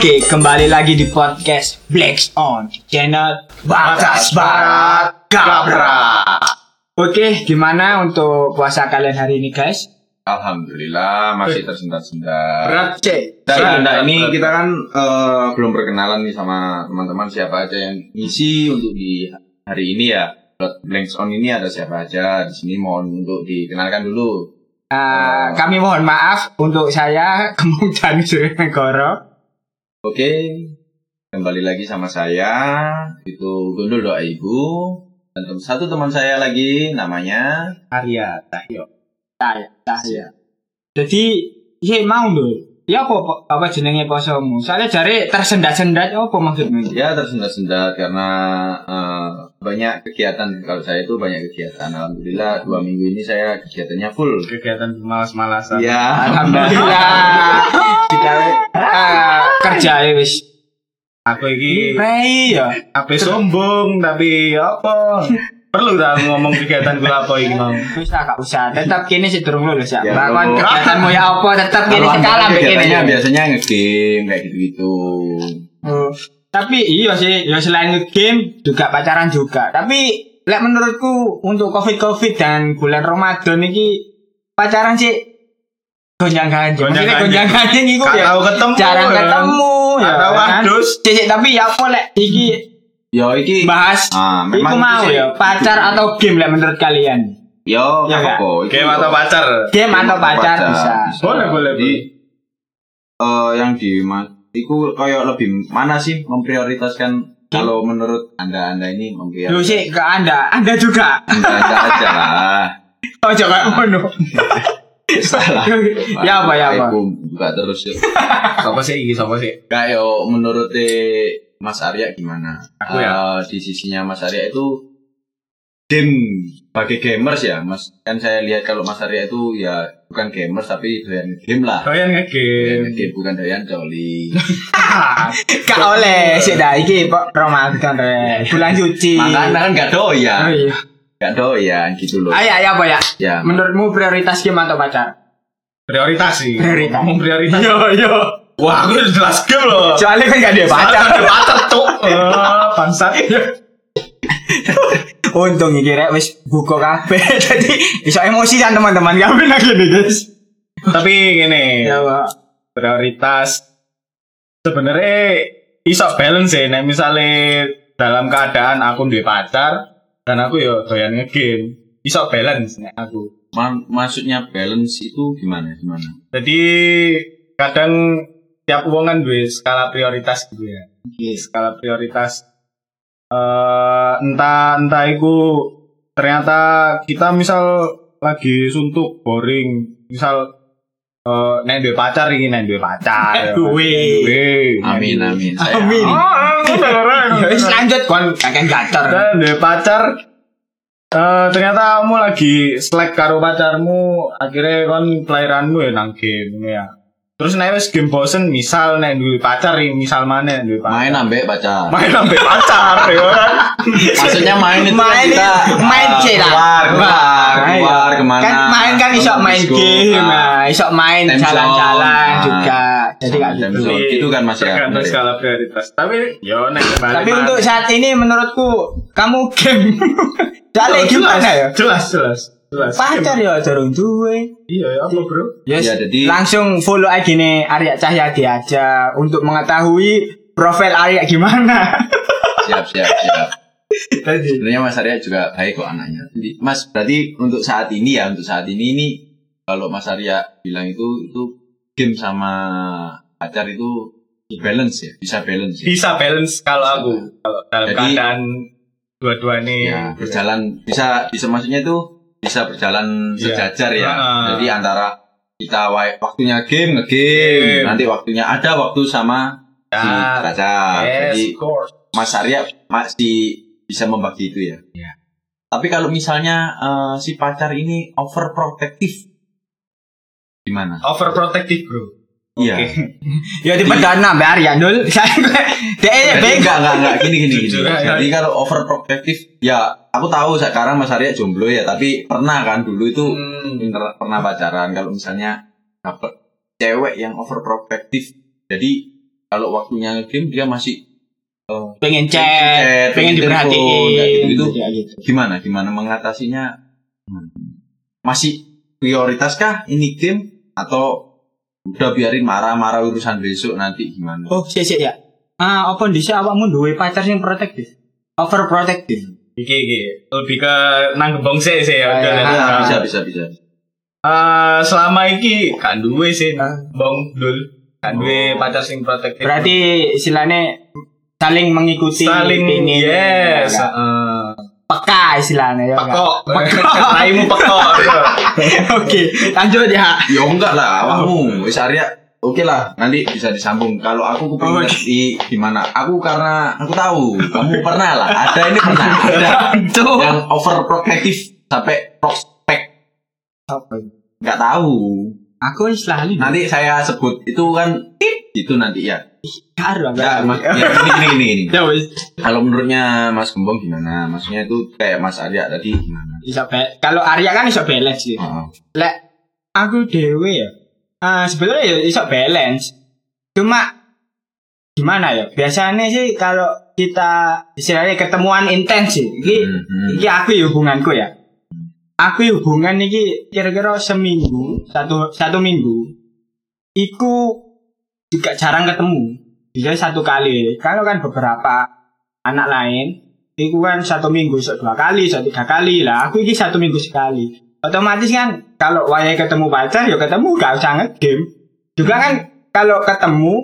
Oke, kembali lagi di podcast Blacks On channel Batas Barat Gabra. Oke, gimana untuk puasa kalian hari ini, guys? Alhamdulillah masih tersendat-sendat. Berat, cek. Dan nah, ini kita kan eh, belum perkenalan nih sama teman-teman siapa aja yang ngisi untuk di hari ini ya. Blanks on ini ada siapa aja di sini mohon untuk dikenalkan dulu. Nah, kami mohon maaf untuk saya Kemung Dani Surenegoro. Oke, kembali lagi sama saya itu Gundul doa ibu dan satu teman saya lagi namanya Arya. Cahya, Cahya. Jadi, iya mau lho. Ya apa apa- apa jenenge posomu? Soalnya jare tersendat-sendat apa maksudnya? ya tersendat-sendat karena eh, banyak kegiatan kalau saya itu banyak kegiatan. Alhamdulillah dua minggu ini saya kegiatannya full. kegiatan malas-malasan. Ya, Alhamdulillah. Kita ah, kerja ya wis. Aku iki Rei ya. apa sombong tapi apa? Perlu dah ngomong kegiatan gue apa iki mau. Wis lah, gak usah. Tetap kini sih durung lulus ya. Ya, lulus. kegiatanmu ya apa tetap kini sekala kegiatannya biasanya ngegame kayak gitu-gitu. Oh, Tapi iya sih, ya selain game juga pacaran juga. Tapi lek menurutku untuk covid-covid dan bulan Ramadan ini pacaran sih gonjang ganjing. Maksudnya gonjang ganjing itu Gak ya tahu ketemu. jarang ya. ketemu ya. Tahu kan? adus. Tapi ya apa lek iki Yo iki bahas ah, Iku memang mau sih- ya, pacar atau game lah menurut kalian? Yo, Ya. Iki Game atau pacar? Game atau pacar bisa. Boleh, boleh, Jadi eh, yang di Iku kayak lebih mana sih memprioritaskan kalau menurut anda anda ini Lu memprioritaskan sih ke Anda, Anda juga. anda, anda aja lah Oh, jangan ngono. salah Ya apa, ya apa? Buka terus ya Siapa sih iki siapa sih? kayak menurut eh, Mas Arya gimana Aku ya? Eh, di sisinya Mas Arya itu game bagi gamers ya Mas kan saya lihat kalau Mas Arya itu ya bukan gamers tapi doyan game lah doyan ngegame. game bukan doyan coli Gak oleh sih dah iki kok Ramadan re. Bulan suci. makanya kan gak Oh doyan iya. gak doyan gitu loh Ayo, ayo apa ya? ya Menurutmu prioritas game atau pacar? Prioritas sih. Prioritas. Ngomong prioritas. Yo yo. Wah, aku udah jelas game loh. Soalnya kan gak ada pacar. Ada pacar cuk. Eh, Bangsat. Untung iki rek wis buka kabeh. Jadi iso emosi kan teman-teman kabeh lagi nih guys. Tapi gini, Ya, Pak. prioritas sebenarnya iso balance ya nek misalnya dalam keadaan aku duwe pacar dan aku yo doyan ngegame iso balance nek aku ma- maksudnya balance itu gimana gimana jadi kadang tiap uang kan duwe skala prioritas gitu ya skala prioritas eh entah entah itu ternyata kita misal lagi suntuk boring misal eh nek duwe pacar iki nek duwe pacar. Duwe. Amin amin saya Amin. Ya wis lanjut kon kakek gater. Dan duwe pacar eh ternyata kamu lagi slack karo pacarmu akhirnya kon kelahiranmu ya nang game ya terus nek wis game bosen misal nek duwe pacar iki, misal mana duwe pacar main ambek pacar main sampai pacar ya kan maksudnya main itu Main kita main ah, sih lah. keluar keluar keluar ke mana Kan main kan iso main game, Ah, nah, iso main jalan-jalan zone. juga. Jadi gak gitu. itu kan masih tergantung ada. skala prioritas tapi yo nek Tapi untuk saat ini menurutku kamu game. Soalnya Oh, gimana ya? jelas jelas Pacar ya durung duwe. iya ya apa bro Yes. Ya, jadi- langsung follow aja nih Arya Cahyadi aja untuk mengetahui profil Arya gimana. siap siap siap Tadi. sebenarnya Mas Arya juga baik kok anaknya jadi Mas berarti untuk saat ini ya untuk saat ini ini kalau Mas Arya bilang itu itu game sama pacar itu balance ya bisa balance ya, bisa balance kalau aku kalau dalam Jadi- keadaan dua-dua nih ya berjalan bisa bisa maksudnya itu bisa berjalan Iya. sejajar ya Heeh. jadi antara kita wa- waktunya game ngegame Game. nanti waktunya ada waktu sama si Ya. pacar yes jadi Mas Arya masih bisa membagi itu ya. Iya. Tapi kalau misalnya eh, si pacar ini overprotective, gimana? overprotective bro Iya. Ya di perdana Mbak Arya dul. Saya Jadi bego. enggak enggak enggak gini gini gini. Jadi kalau overprotective ya aku tahu sekarang Mas Arya jomblo ya, tapi pernah kan dulu itu Hmm. pernah, pacaran kalau misalnya dapet cewek yang overprotective. Jadi kalau waktunya game dia masih eh, pengen chat, chat, pengen pengen telepon, diperhatiin gitu. Ya, gitu. gimana gimana mengatasinya masih prioritaskah ini game atau udah biarin marah-marah urusan besok nanti gimana Oh, sih sih ya. Ah, apa ndise awakmu duwe pacar sing protektif? Overprotective. Iki iki lebih ke nang gembong sih sih ya. Ah, udah, ya. udah. Ah. bisa bisa bisa Eh, selama iki kan duwe sih Ah. bong dul kan duwe Oh. pacar sing protektif. Berarti istilahnya saling mengikuti saling ini yes. ya, heeh. Peka istilahnya ya. Pekok. Raimu pekok. Oke, lanjut ya. ya enggak lah awakmu. Wis Arya oke lah nanti bisa disambung. Kalau aku Oh, kepingin ngerti gimana? Aku karena aku tahu kamu pernah lah. Ada ini pernah. Ada yang overprotective sampai prospek. Nggak tahu Aku selalu nanti saya sebut itu kan itu nanti ya karo ya, mas, ya ini ini ini, ini. Ya wis. kalau menurutnya Mas Gembong gimana maksudnya itu kayak Mas Arya tadi gimana Iso be- Kalau Arya kan iso balance sih. oh. Lek aku dewe ya. Ah, sebenarnya ya iso balance. Cuma gimana ya? Biasanya sih kalau kita istilahnya ketemuan intens sih. Iki Hmm, hmm. iki aku ya hubunganku ya. Aku ya hubungan iki kira-kira seminggu, satu satu minggu. Iku juga jarang ketemu. Bisa satu kali. Kalau kan beberapa anak lain, iku kan satu minggu bisa dua kali, bisa tiga kali lah. Aku iki satu minggu sekali. Otomatis kan kalau wayai ketemu pacar ya ketemu gak usah ngegame. Juga kan kalau ketemu,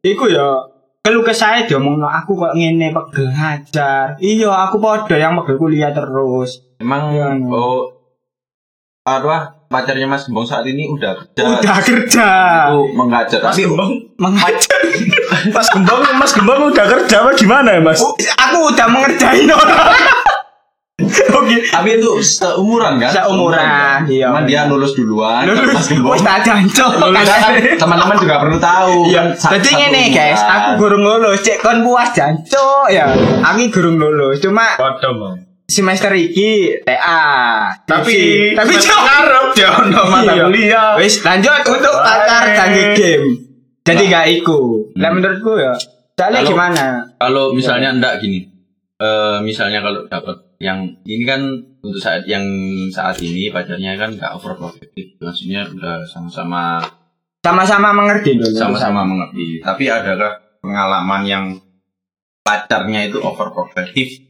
iku ya keluh ke saya dia ngomong aku kok ngene pegel ngajar. Iya, aku podo yang pegel kuliah terus. emang iya. oh apa pacarnya Mas Gembong saat ini udah kerja Udah kerja. itu mengajar Mas tapi Gembong, Mengajar. Mas Gembong, Mas Gembong udah kerja apa gimana ya, Mas? aku udah mengerjain orang. Oke. tapi itu seumuran kan Seumuran, iya. cuman dia lulus duluan Lulus. Mas Gembong Wis tak kan teman-teman juga perlu tahu Iya, kan, jadi satu ngene guys, aku gurung lulus, cek kon puas jancuk ya. Aku gurung lulus, cuma Waduh, Bang. Semester iki TA. Tapi tapi ngarep dia ono mata Iya. kuliah. Wis lanjut untuk Boleh. pacar dan game. Jadi gak iku. Lah Hmm. menurutku ya, soalnya Kalau- gimana? kalau misalnya ndak gini eh misalnya kalau dapat yang ini kan untuk saat yang saat ini pacarnya kan nggak overprotective maksudnya udah sama-sama Sama-sama mengerti sama-sama mengerti tapi adakah pengalaman yang pacarnya itu overprotective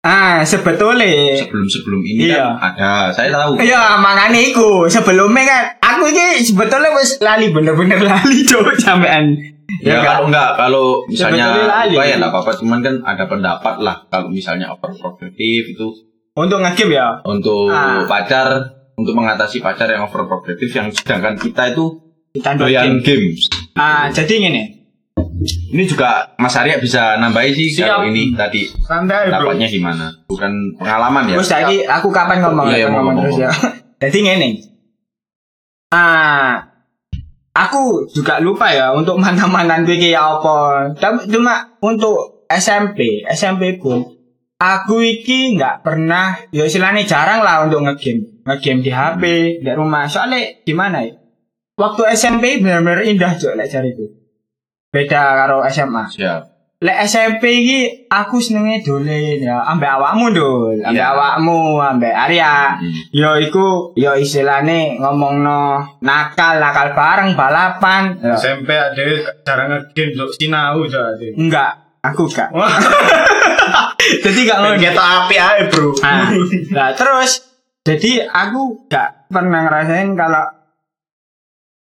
Ah, sebetulnya sebelum-sebelum ini Iya. kan ada saya tahu Iya, makanya iku sebelumnya kan aku ini sebetulnya wis lali bener-bener lali cok sampean. ya, Ya, kalau enggak kalau misalnya lupa ya enggak apa-apa cuman kan ada pendapat lah kalau misalnya overprotective itu Untuk ngegame ya. untuk Ah. pacar untuk mengatasi pacar yang overprotective yang sedangkan kita itu Kita doyan game. games Ah, jadi gini. Ini juga Mas Arya bisa nambahin sih Siap. kalau ini tadi Santai, Bro. dapatnya gimana bukan pengalaman ya Terus tadi aku kapan ngomong, Iya, iya, ngomong ngomong, terus ya. Jadi ngene. Ah, aku juga lupa ya untuk mana-mana iki ya apa. Tapi cuma untuk SMP, SMP pun aku iki nggak pernah ya istilahnya jarang lah untuk ngegame. Ngegame di HP, di rumah. Soalnya gimana ya? Waktu SMP benar-benar indah cok lek jariku. Beda karo SMA. siap Lek SMP iki aku senenge dolen ya ambek awakmu dul, ambek Iya. awakmu, ambek Arya. Hmm. Yo iku yo istilahnya ngomongno nakal nakal bareng balapan. Ya. SMP ada cara ngegame untuk sinau aja ada. Enggak, aku gak. Jadi gak ngono. kita api aja, Bro. Nah, nah, terus jadi aku gak pernah ngerasain kalau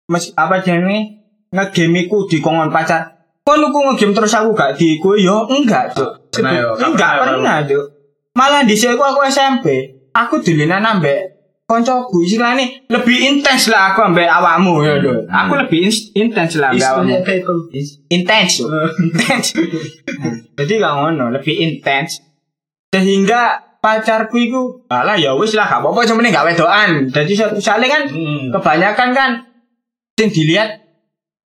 mes apa jenenge ngegame iku dikongkon pacar. Kon aku ngegame terus aku gak di gue yo enggak, Cuk. Pernah yo, gak Enggak pernah, Cuk. Malah di aku aku SMP, aku dilinan ambek koncoku istilahnya lebih intens lah aku ambek awakmu ya, Dul. Hmm. Aku lebih intens lah ambek awakmu. Intens, Cuk. Intens. Jadi gak ngono, lebih intens. Sehingga pacarku itu alah ya wis lah gak apa-apa cuma gak wedoan. Jadi soalnya kan Hmm. kebanyakan kan sing dilihat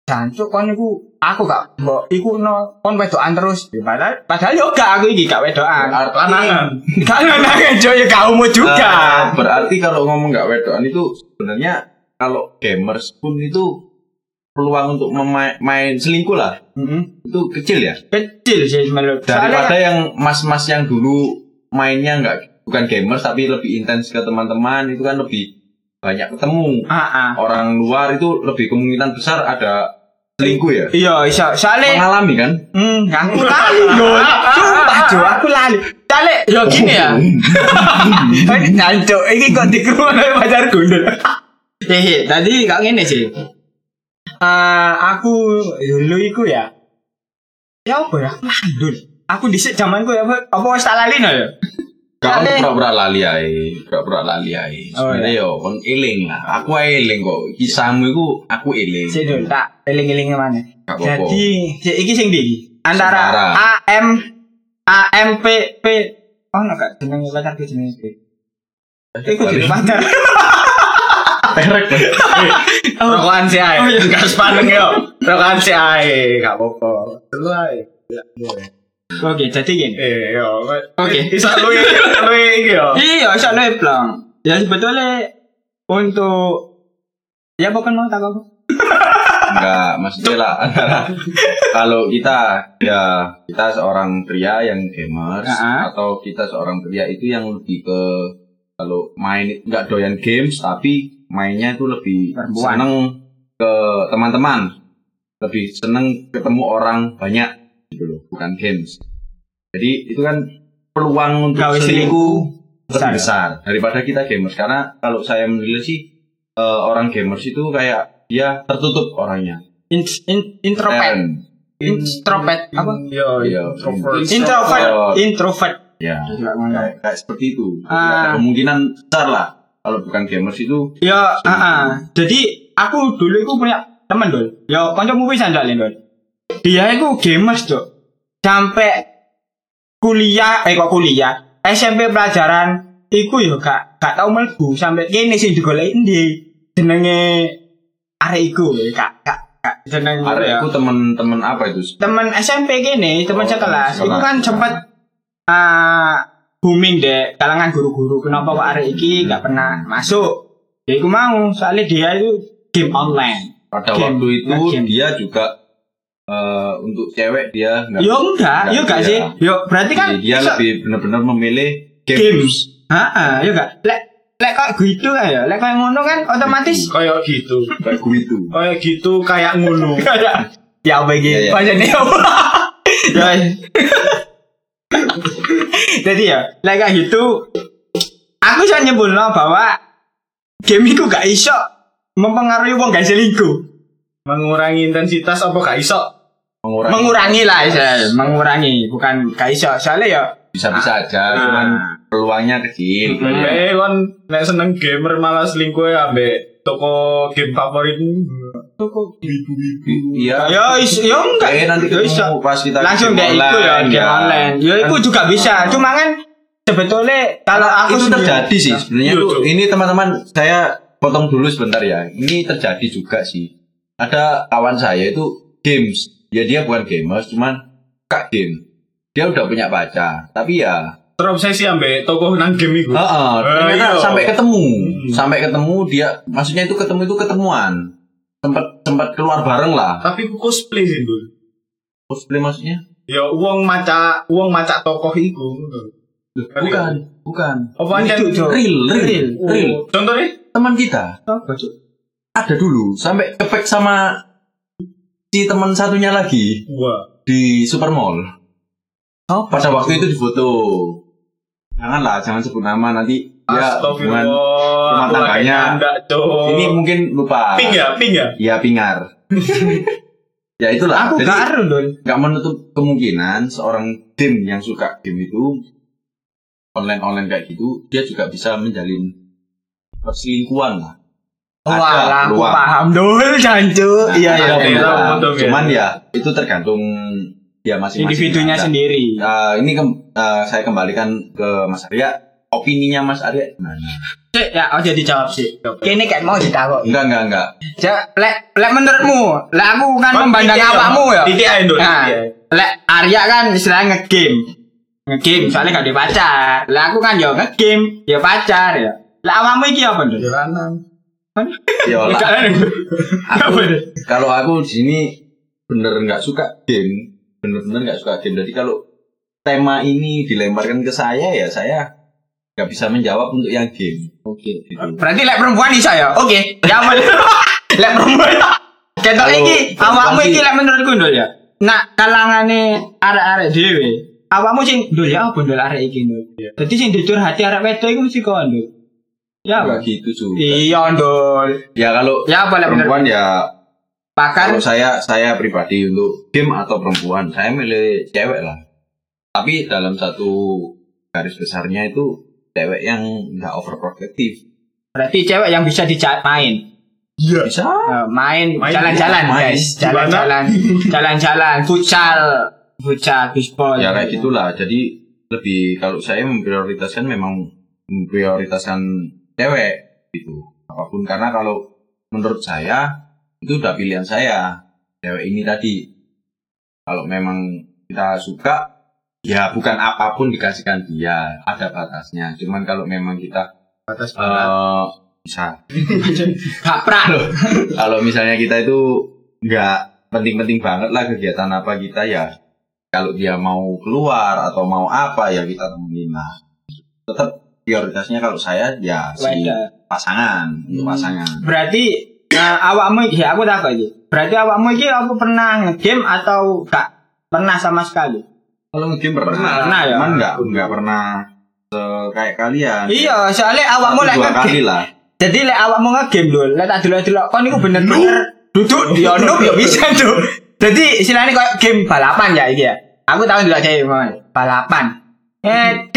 jancuk kon iku aku gak mbok iku no kon wedokan terus Ya, padahal padahal yo gak aku iki gak wedokan Lanangan. gak lanangan jo ya gak umur juga Eh, berarti kalau ngomong nggak wedoan itu sebenarnya kalau gamers pun itu peluang untuk memain main selingkuh lah Mm-mm. itu kecil ya Kecil sih menurut. daripada Soalnya- yang mas-mas yang dulu mainnya nggak bukan gamers tapi lebih intens ke teman-teman itu kan lebih banyak ketemu Ah, ah. orang luar itu lebih kemungkinan besar ada selingkuh ya Iya, iso. Soalnya mengalami kan Hmm, aku lali Gon. Sumpah Jo, aku lali. Cale, yo gini ya. Ini jancuk, ini kok dikeruan oleh pacar gundul. Hehe, tadi kok ngene sih. Eh, aku dulu iku ya. Ya apa ya? Aku lali. Aku dhisik zamanku ya apa apa wis tak lali no ya? Gak Soalnya- kon pura-pura lali ae, pura-pura lali ae. Oh, Sebenarnya yo kon eling lah. Aku ae eling kok. Kisahmu iku aku eling. Sik tak eling-eling mana. Jadi, sik iki sing ndi? Antara. A M A M P P Oh, enggak jenenge pacarku jenenge P. Iku jenenge pacar. Perek. Rokokan si ae. Oh, iya. Gak sepaneng yo. Rokokan si ae, gak apa-apa. Dulu ae. Oke, jadi gini. Eh, yo. Oke. Bisa lu lu iki yo. Iya, iso leblong. Ya sebetulnya untuk ya bukan mau tak apa. Enggak, maksudnya lah antara kalau kita ya kita seorang pria yang gamers Ah. atau kita seorang pria itu yang lebih ke kalau main nggak doyan games tapi mainnya itu lebih Perempuan. seneng ke teman-teman lebih seneng ketemu orang banyak bukan games jadi itu kan peluang untuk Gawe selingkuh besar. besar daripada kita gamers karena kalau saya menilai sih eh, orang gamers itu kayak dia tertutup orangnya In, in, introvert. Introvert apa? Yo, Iya. introvert. Introvert. Introvert. ya kayak, kayak seperti itu Jadi Ah. ada kemungkinan besar lah kalau bukan gamers itu Ya, ah, ah. Jadi aku dulu aku punya temen dul. Ya, kancamu pisan dul. Dia itu gamers, Dok. Sampai kuliah, eh kok kuliah, SMP pelajaran iku yo gak gak tau mlebu sampai kene sing digoleki ndi jenenge arek iku gak gak gak jeneng ya. itu temen-temen apa itu temen SMP gini, temen Oh, sekelas, sekelas. kan sempat ah, booming deh kalangan guru-guru. Kenapa kok arek iki nggak pernah masuk? Ya aku mau, soalnya dia itu game online. pada Game. waktu itu Nge-game. dia juga eh, untuk cewek dia nggak Yo enggak, yo enggak dia. sih. Yo berarti kan dia iso- lebih benar-benar memilih games, games. Heeh, yo enggak. Lek lek kok gitu kan ya. Lek kayak ngono kan otomatis Kayak gitu. kayak gue itu Kayak gitu kayak ngono. kayak ya apa iki? Ya, ya. Bacanya apa? Ya. Jadi ya, lek kayak gitu aku bisa nyebutno bahwa game itu gak iso mempengaruhi wong gak selingkuh. Mengurangi intensitas apa gak iso? Mengurangi. Mengurangi lah saya, mengurangi. Bukan gak iso. Soalnya ya bisa-bisa aja Ah. cuman peluangnya kecil. Hmm. Eh kon nek seneng gamer malah selingkuh ya ambek toko game favoritmu. Toko ibu-ibu. iya. Ya is, ya enggak. eh nanti ya iso. ketemu pas kita langsung deh itu ya online, game online. Ya itu Kan- juga bisa. Cuma kan sebetulnya kalau aku itu terjadi sih sebenarnya. Iya, ini teman-teman saya potong dulu sebentar ya. Ini terjadi juga sih. Ada kawan saya itu games ya dia bukan gamers cuman kak game dia udah punya pacar tapi ya Terobsesi ambek toko nang game iku. heeh, ternyata iya. sampai ketemu Hmm. sampai ketemu dia maksudnya itu ketemu itu ketemuan sempat sempat keluar bareng lah Tapi ku cosplay sih, Dul. cosplay maksudnya Ya uang maca uang maca tokoh iku. bukan bukan Apa aja? Itu, real real Real. real Oh, Contohnya? teman kita Apa, ada dulu sampai kepek sama si teman satunya lagi Wah. di supermall. Oh, pada waktu itu difoto. Janganlah, jangan sebut nama nanti ya hubungan Astagfirullah. rumah tangganya. ini mungkin lupa. ping ya, ping ya. Iya, pingar. ya itulah. aku Jadi gak aru dul nggak menutup kemungkinan seorang game yang suka game itu online online kayak gitu, dia juga bisa menjalin perselingkuhan lah. Wah, aku peluang. paham dul jancu Nah, iya iya iya. ya. Cuman ya itu tergantung dia masing-masing. individunya Ada. sendiri Eh, ini kem- eh, saya kembalikan ke Mas Arya. Opininya Mas Arya gimana? Cek, ya aja dijawab sih kini kayak mau ditakok Enggak, enggak, enggak. Cek, lek lek menurutmu lek aku kan memandang awakmu ya Titik aja, Dul. Nah, lek Arya kan istilahnya ngegame. Ngegame soalnya gak ada pacar. Lah aku kan ya ngegame, ya pacar ya. Lah awakmu iki apa, Nduk? Jalanan. Ya lah. Enggak ada. Aku Apa deh? kalau aku di sini bener nggak suka game, bener-bener nggak suka game. Jadi kalau tema ini dilemparkan ke saya ya saya nggak bisa menjawab untuk yang game. Oke. Gitu. Berarti lek perempuan bisa ya? Oke. Ya apa? lek perempuan. Ketok Kalau iki awakmu sih- iki lek menurutku ndol ya. Nak kalangane arek-arek dhewe. Awakmu sing ndol ya apa ndol arek iki ndol. Dadi sing dicurhati arek wedok iku mesti kok ndol. Ya Nggak gitu juga. Iya ndol. Ya kalau Ya lek perempuan menurut? ya Pakan kalau saya saya pribadi untuk game atau perempuan saya milih cewek lah. Tapi dalam satu garis besarnya itu cewek yang nggak overprotective. berarti cewek yang bisa dicak main. Iya. Bisa. Eh, main jalan-jalan main. guys jalan-jalan jalan-jalan futsal futsal bisbol Ya kayak gitulah. Jadi lebih kalau saya memprioritaskan memang memprioritaskan cewek gitu. Apa pun karena kalau menurut saya itu udah pilihan saya cewek ini tadi. Kalau memang kita suka ya bukan apa pun dikasihkan dia ada batasnya. Cuman kalau memang kita Batas eh bisa kaprak loh kalau misalnya kita itu nggak penting-penting banget lah kegiatan apa kita ya kalau dia mau keluar atau mau apa ya kita temenin lah tetap prioritasnya kalau saya ya si pasangan untuk Hmm. pasangan. Berarti eh, awakmu iki aku tak iki. Berarti awakmu iki apa pernah ngegame atau gak? Pernah sama sekali? Kalau game pernah Pernah. Pernah ya? cuman nggak nggak pernah se- kayak kalian. Iya soalnya awakmu lek dua kali lah. Jadi lek awakmu ngegame lho lek tak delok-delok kon iku bener-bener duduk di ono ya bisa tuh. Jadi istilahnya kayak game balapan ya iki ya. Aku tahu dulu aja balapan. Eh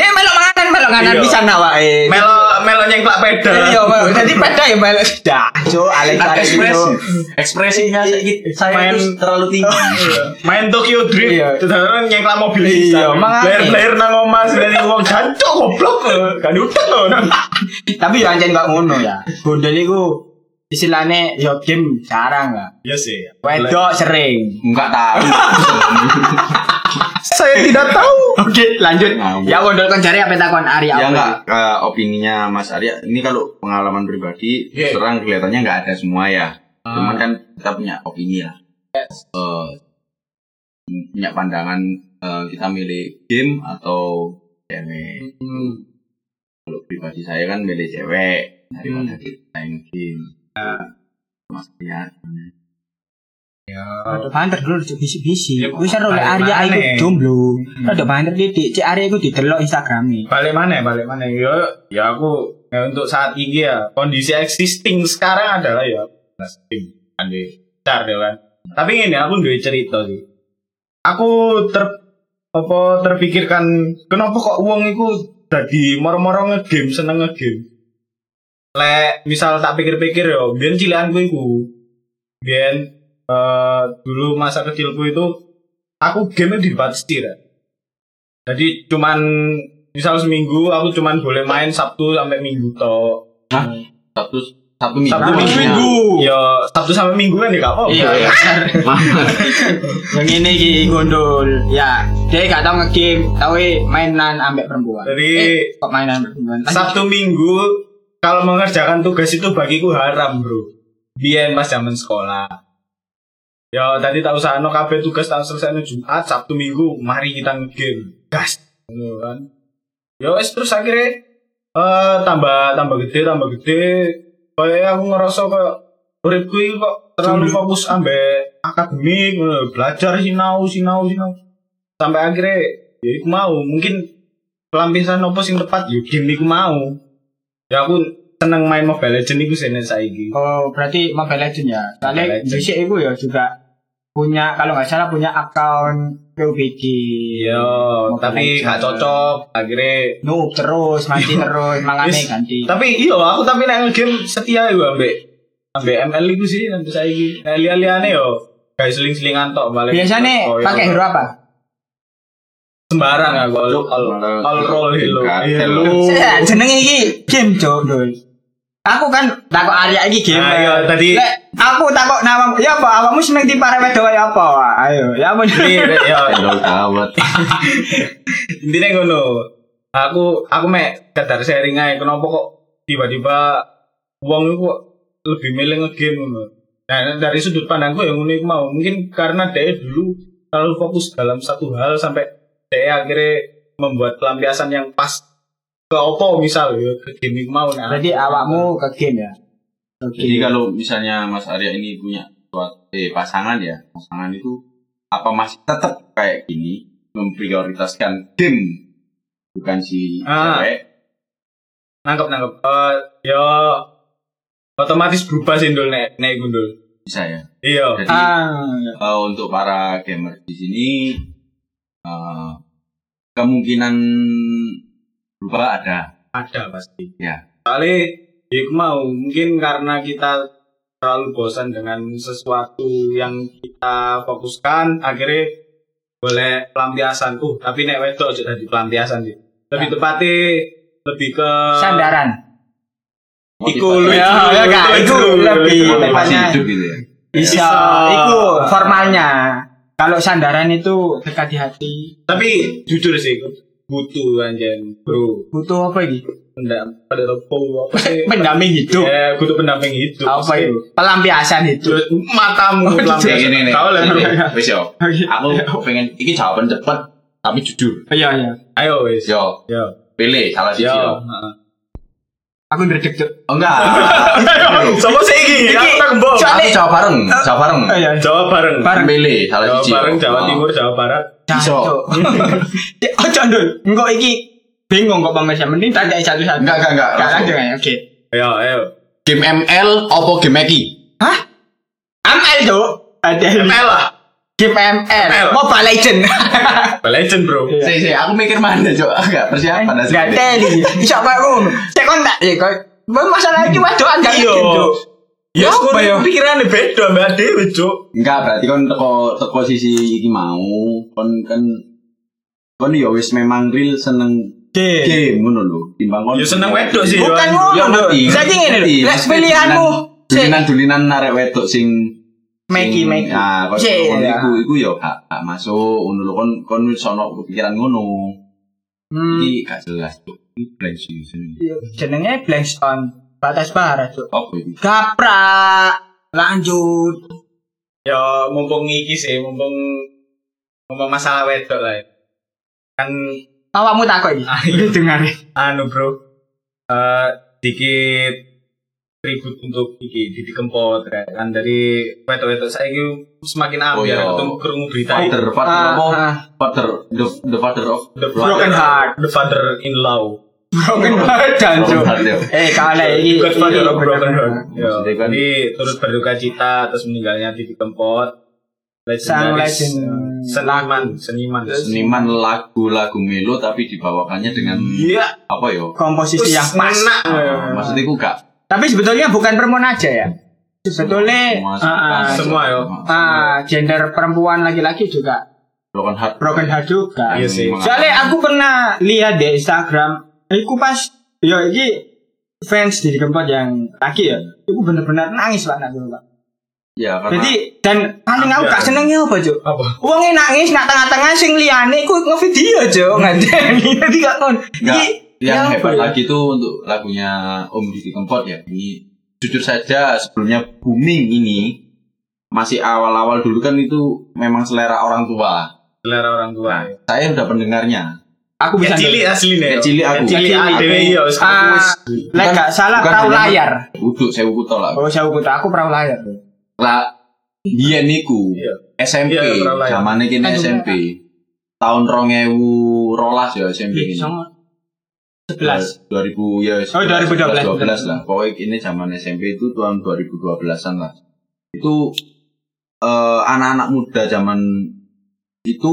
mangan melok mangan Iya. bisa nawake Melo melo nyengklak pedal. Iya, Pak. jadi pada ya melok dah. Cuk, Alex Alex itu. ekspresinya saya Main- terlalu tinggi Main Tokyo Drift, Iya. terus nyengklak mobil Iya. Player-player nang omah dari wong jancuk goblok. Kan udah loh. Tapi ya anjen gak ngono ya. Gondel iku istilahnya yo game jarang lah. Iya sih. Wedok sering. nggak tahu Saya tidak tahu. Oke, lanjut. Ngawur. Ya gondol kon jare apa takon Ari ya apa? nggak eh, opininya Mas Arya ini kalau pengalaman pribadi Iya. terang kelihatannya nggak ada semua ya Ah. cuman kan kita punya opini lah Eh, punya pandangan eh, kita milih game atau cewek Hmm. kalau pribadi saya kan milih cewek daripada Hmm. kita main game Mas Arya Rada banter dulu cuk bisi-bisi. Ya, Wis seru lek Arya iku jomblo. Hmm. Rada banter titik. Cek Arya iku didelok Instagrame. Balik mana? Balik mana? Ya, ya aku ya untuk saat ini ya kondisi existing sekarang adalah ya tim ande car ya kan. Tapi ini aku duwe cerita sih. Aku ter apa terpikirkan kenapa kok uang itu jadi moro-moro ngegame seneng ngegame. Lek misal tak pikir-pikir ya, biyen cilianku iku. Biyen eh, dulu masa kecilku itu aku game dibatasi ya. Jadi cuman misal seminggu aku cuman boleh main Sabtu sampai Minggu toh. Sabtu Sabtu minggu Sabtu Minggu. Minggu. Ya Sabtu sampai Minggu kan ya gak apa-apa. Iya, iya. Yang ini iki gondol. Ya, dia gak tau ngegame, tapi mainan ambek perempuan. Jadi Eh, kok mainan perempuan? Sabtu Minggu kalau mengerjakan tugas itu bagiku haram bro. Biar pas zaman sekolah. Ya tadi tak usah no kabeh tugas tak selesai no Jumat, Sabtu Minggu, mari kita ngegame. Gas. Ngono kan. Ya wes terus akhirnya eh tambah tambah gede tambah gede kayak aku ngerasa kayak uripku kok terlalu fokus ambek akademik belajar sinau sinau sinau sampai akhirnya ya iku mau mungkin pelampiasan apa sing tepat ya game iku mau ya aku seneng main Mobile Legends iku sene saiki Oh, berarti Mobile Legends ya. Legends. dhisik iku ya juga punya kalau nggak salah punya akun PUBG. iya tapi gak cocok akhirnya Noob terus, mati terus, makanya Wis. ganti. tapi iya aku tapi nek game setia iku ambek ambek ML iku sih nanti saiki nek liya-liyane yo guys seling-selingan tok balik Biasanya Oh, iya. pakai hero apa? sembarang aku all all, all roll hello hello Saya jenenge iki game cok. Aku kan takok Arya iki game. Nah, iya, tadi- Lek, aku takok nama ya apa awakmu seneng di para wedok ya apa? Ayo, ya apa ini ya Endol kawat intinya ngono aku aku mek kadar sharing aja kenapa kok tiba-tiba uang itu kok lebih milih ngegame ngono. Nah, dari sudut pandangku yang unik mau mungkin karena dia dulu terlalu fokus dalam satu hal sampai dia akhirnya membuat pelampiasan yang pas ke opo misal ya ke game mau nah. Berarti awakmu ke game ya. Oke. Jadi kalau misalnya Mas Arya ini punya eh, pasangan ya, pasangan itu apa masih tetap kayak gini memprioritaskan game bukan si Ah. cewek? nangkep nangkep. Eh ya otomatis berubah sih ndul nek nek gundul. Bisa ya. Iya. Jadi Ah, eh, untuk para gamer di sini eh, kemungkinan berubah ada. Ada pasti. Ya. Kali ya iku mau mungkin karena kita terlalu bosan dengan sesuatu yang kita fokuskan akhirnya boleh pelampiasan. Uh, tapi nek wedok aja jadi pelampiasan sih. Lebih tepatnya lebih ke sandaran. Iku Motivasi- lucu. Ya, ya, Kak. Iku lebih tepatnya gitu ya. bisa. Iku formalnya. Kalau sandaran itu dekat di hati. Tapi jujur sih butuh anjen, Bro. Butuh apa ini? Pendam pada apa sih? Pendamping hidup. Ya, butuh pendamping hidup. Apa itu? Pelampiasan hidup. Matamu Oh, pelampiasan. Ini nih. Kau lah. Wis yo. Aku pengen iki jawaban cepet tapi jujur. Iya, iya. Ayo wis. Yo, Yo. pilih salah siji Yo. Aku ndredeg, Cuk. Oh enggak. Sama sih iki, aku tak mbok. Aku jawab bareng, jawab bareng. Oh, iya. Jawa bareng. Bareng. Pilih salah Jawa siji. bareng, Jawa Oh. Timur, Jawa Barat. Iso. Cuk. Ojo ndul. Engko iki bingung kok pemirsa. Mending tanya satu-satu. Enggak, enggak, enggak. Enggak langsung ya. Oke. Ayo, ayo. Game ML opo game Eki? Hah? ML, Cuk. Ada ML lah. Game ML. ML. Mobile Legend. Legend, Bro. Iya. Si, si, aku mikir mana, Cok. Enggak persiapan Enggak asli. teli. Bisa kok ngono. Cek kon tak ya kok. Masalah iki wadokan gak Iya. Cuk. Ya, Apa ya? ya? Pikirannya beda mbak Dewi, Cuk. Enggak, berarti kon teko teko sisi iki mau, kon kan kon ya wis memang real seneng Oke. game ngono lho. Timbang kon Ya seneng wedok sih. Bukan Yo. ngono, Ya, ngerti. Saiki ngene lho. Lek pilihanmu Dulinan-dulinan narek wedok sing Meki Meki. Nah, kon Sik, kon ya. iku iku ya gak gak masuk ngono lho kon kon wis ono kepikiran ngono. Hmm. Iki gak jelas, Cuk. Iki blank sih sini. Jenenge blank stone. Batas barat, Cuk. Apa iki? Gaprak. Lanjut. Ya, mumpung iki sih, mumpung mumpung masalah wedok lah. ya. Kan Awakmu takut iki. Dengar. anu, Bro. Eh dikit tribut untuk iki Didi Kempot kan dari wedok-wedok saya semakin Oh, ambiar iya. ketemu kerungu berita itu. Father, father Ah, ah. Father, the, the father of The Broken heart. The father in law. Broken heart, ya. Eh, kale iki. Godfather iki of broken heart. Ya, kan- jadi turut berduka cita atas meninggalnya Didi Kempot. Sang legend. eh, seniman, seniman. seniman lagu-lagu melo tapi dibawakannya dengan Iya. apa ya? komposisi yang pas. Enak. Ah, Maksudnya gak Tapi sebetulnya bukan perempuan aja ya. Sebetulnya Semua- ah, ah, semua, ya. ah, gender perempuan laki-laki juga broken heart. broken heart juga. Iya sih. Soalnya aku pernah lihat di Instagram, aku pas yo iki fans di Kempot yang laki ya, aku bener-bener nangis pak nak dulu pak. Ya karena Jadi dan paling aku gak senengnya apa cuk? Apa? Uangnya nangis nak tengah-tengah sing liane, aku ngevideo cuk ngandani. Jadi gak kon. Nggak, Iki- yang ya hebat ya? lagi tuh untuk lagunya Om Didi Kempot ya. Ini jujur saja sebelumnya booming ini masih awal-awal dulu kan itu memang selera orang tua. Selera orang tua. Saya udah pendengarnya. Aku bisa Kayak cilik asli nih. Kayak cilik aku. Cilik Kayak cilik adewe aku. ya. wis Ah. Lek gak salah perahu layar. Uduk saya kuto lah. Oh, saya putra aku perahu layar. Lah dia niku Iya. SMP Iya, pernah lah ya. zamane kene SMP. Tahun 2012 ya SMP ini. Sebelas. 2000 ya Oh, 2012. 12 lah. Pokoknya ini zaman SMP itu tahun 2012-an lah. Itu eh, anak-anak muda zaman itu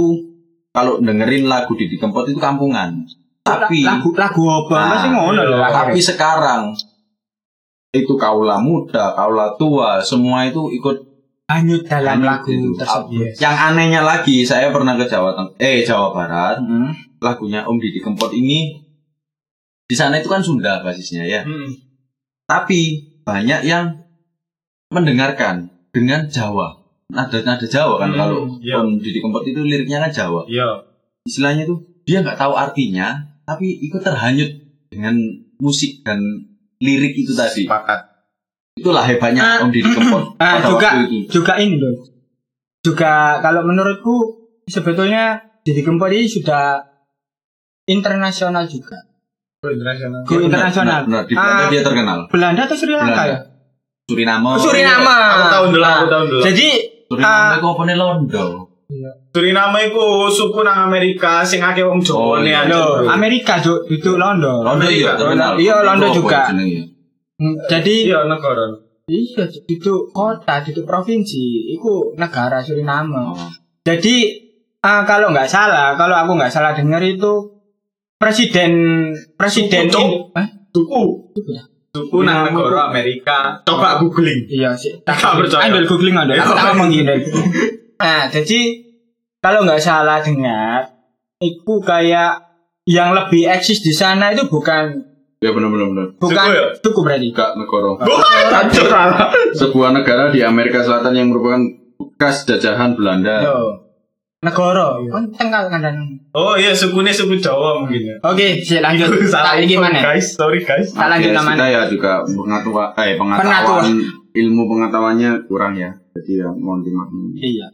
kalau dengerin lagu Didi Kempot itu kampungan. Tapi lagu lagu apa? Nah, Masih ngono lho. tapi sekarang itu kaula muda, kaula tua, semua itu ikut hanyut dalam hanyut lagu tersebut. Yang anehnya lagi, saya pernah ke Jawa Teng eh Jawa Barat, Hmm. lagunya Om Didi Kempot ini di sana itu kan Sunda basisnya ya. Hmm. Tapi banyak yang mendengarkan dengan Jawa. Nada-nada Jawa kan Hmm, kalau iya. Om Didi Kempot itu liriknya kan Jawa. Iya. Istilahnya tuh dia nggak tahu artinya, tapi ikut terhanyut dengan musik dan lirik itu tadi. Sepakat. Itulah hebatnya Ah, Om Didi Kempot. Ah, pada juga waktu itu. juga ini loh. Juga kalau menurutku sebetulnya Didi Kempot ini sudah internasional juga. Go internasional. Go internasional. Benar, benar. Di Belanda Ah, dia terkenal. Belanda atau Sri Lanka Belanda. ya? Suriname. Suriname. Aku tahu dulu, aku Nah, tahu dulu. Jadi Suriname Ah. itu apa nih Londo? Suriname iku suku nang Amerika sing akeh wong Oh, Jawa ne iya. aja. loh, bro. Amerika Jo, itu Londo. Londo iya terkenal. Iya, Londo Itu apa juga. Hmm, Jadi Iya negara. iya itu kota, itu provinsi, itu negara Suriname. Oh. Jadi ah, kalau nggak salah, kalau aku nggak salah dengar itu presiden presiden in- eh? Suku nang negara Amerika. Coba googling. Iya sih. Nggak percaya. Ambil googling ada. Iya. Aku tak ngomong gini. Nah, jadi kalau nggak salah dengar, itu kayak yang lebih eksis di sana itu bukan Ya benar benar benar. bukan Suku ya? suku berarti. Enggak negara. Salah. Sebuah negara di Amerika Selatan yang merupakan bekas jajahan Belanda. Yo. Negara. Kan tengah kandan. Oh iya, sukunya suku Jawa mungkin ya. Oke, sih lanjut. Salah info, gimana? guys. Sorry guys. Tak lanjut Ya, namanya. kita ya juga pengetahuan eh pengetahuan ilmu pengetahuannya kurang ya. Jadi ya mohon dimaklumi. Iya.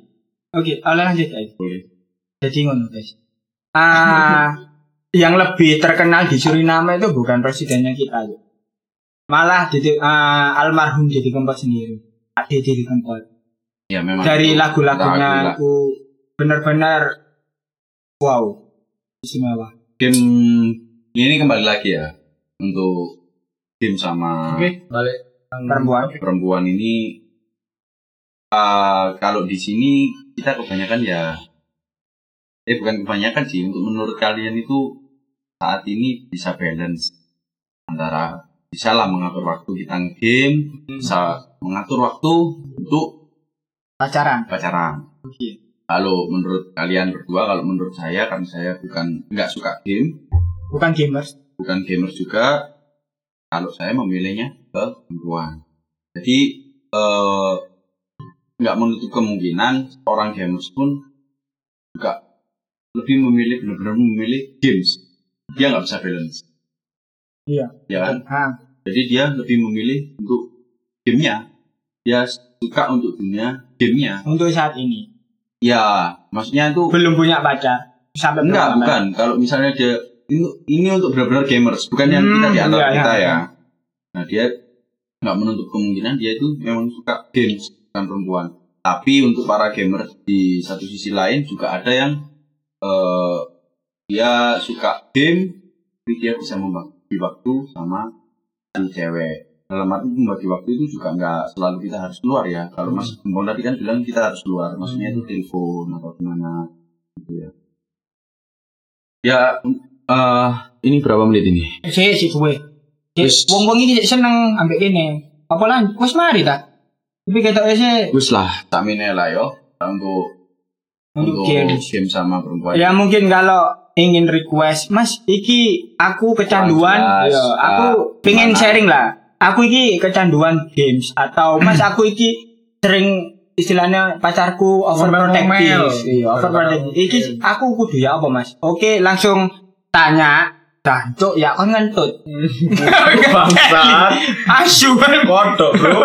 Oke, oleh lanjut guys. Boleh. Jadi ngono guys. Ah, yang lebih terkenal di Suriname itu bukan presidennya kita, Yuk. malah Didi, ah, almarhum Didi Kempot sendiri. Didi Kempot. Ya memang Dari lagu-lagunya lagu- aku benar-benar wow, istimewa. game ini kembali lagi ya untuk game sama Oke, balik. Perempuan. perempuan ini eh, kalau di sini kita kebanyakan ya eh bukan kebanyakan sih untuk menurut kalian itu saat ini bisa balance antara bisa lah mengatur waktu kita game bisa mengatur waktu untuk Pacaran. pacaran Oke. Kalau menurut kalian berdua kalau menurut saya kan saya bukan nggak suka game. Bukan gamers. bukan gamers juga. Kalau saya memilihnya ke perempuan. Jadi eh, nggak menutup kemungkinan orang gamers pun juga lebih memilih benar-benar memilih games. Dia nggak bisa balance. Iya. ya kan? Ah, jadi dia lebih memilih untuk gamenya. Dia suka untuk dunia gamenya. Untuk saat ini ya maksudnya itu belum punya pacar sampai Enggak, bukan. Kalau misalnya dia ini, ini untuk benar-benar gamers, bukan yang kita di Hmm, antara iya, kita iya. ya. Nah dia nggak menutup kemungkinan dia itu memang suka games bukan perempuan. Tapi untuk para gamers di satu sisi lain juga ada yang eh, dia suka game, tapi dia bisa membagi waktu sama si cewek. Dalam arti membagi waktu itu juga nggak selalu kita harus keluar ya. Kalau Mas Gembong tadi kan bilang kita harus keluar, maksudnya itu telepon atau gimana gitu ya. Ya, eh ini berapa menit ini? si si gue Wis. wong wong ini seneng ambek ini apa lah wes mari tak? Tapi kata sih Wis lah, tak lah yo. Untuk untuk game. sama perempuan. ya mungkin kalau ingin request mas iki aku kecanduan. Ya aku ah, pengen sharing lah aku iki kecanduan games atau mas aku iki sering istilahnya pacarku overprotective. Iya overprotective. Iki aku kudu ya apa mas? Oke langsung tanya Dancuk ya kan ngentut? Bangsat. asu Kodok, Bro.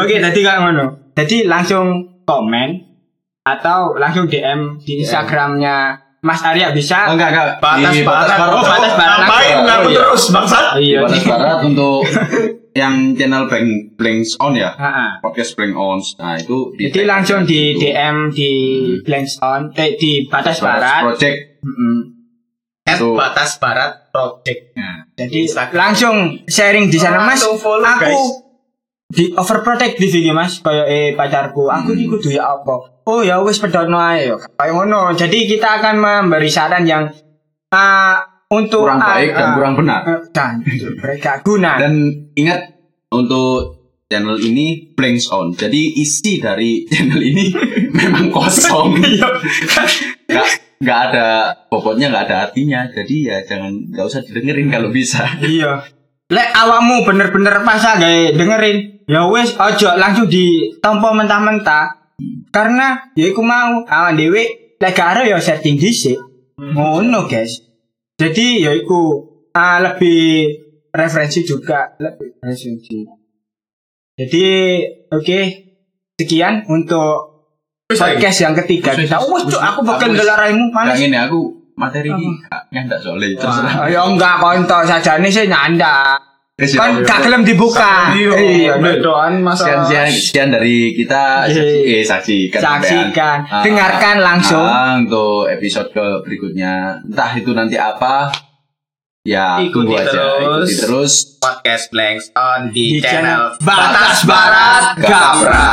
Oke, tadi kayak ngono. Jadi langsung komen atau langsung DM di Instagramnya Mas Arya bisa. Oh, enggak enggak. Batas Di barat. barat. Oh, batas barat. Ngapain Oh, ngapain iya. terus, bangsat? Di Iya. batas barat untuk yang channel Blank Blanks On ya. Ha-ha. Podcast Blank On. Nah, itu Jadi langsung di itu. DM di Blankstone, eh, di Batas Barat. Project. Mm-mm. At Tuh. batas barat project. Nah, jadi Instagram. langsung sharing di sana Mas. Follow, Aku guys. Di overprotective iki Mas, kayak eh pacarku. Aku iki kudu ya apa? Oh ya wis pedotno ae yo. Kayak ngono. Jadi kita akan memberi saran yang ah, untuk Kurang baik dan ah, kurang benar. eh, dan mereka guna. Dan ingat untuk channel ini blanks on. Jadi isi dari channel ini memang kosong. Nggak nggak ada pokoknya nggak ada artinya. Jadi ya jangan nggak usah didengerin kalau bisa. iya. Lek awakmu bener-bener pas gawe dengerin, ya wis ojo langsung ditompo mentah-mentah. Karena ya iku mau awan dhewe lek gak arep ya setting dhisik. Ngono, guys. Jadi ya iku ah, lebih referensi juga lebih referensi. Jadi oke sekian untuk podcast yang ketiga kita. wis, Wes aku bakal Aku ngelaraimu manis. ini aku materi ini gak nyandak soalnya terserah. Wah, Ya enggak kontok saja nih sih nyanda. Ya. Kan gak gelem dibuka. Iya, Iya, doan Sekian, masalah. sekian, sekian dari kita Iya. eh, saksikan. Saksikan, Ah, dengarkan langsung. ah, untuk episode ke berikutnya entah itu nanti apa ya Ikuti aja terus. ikuti terus podcast Blanks on Di di, channel channel Batas Barat Gapra.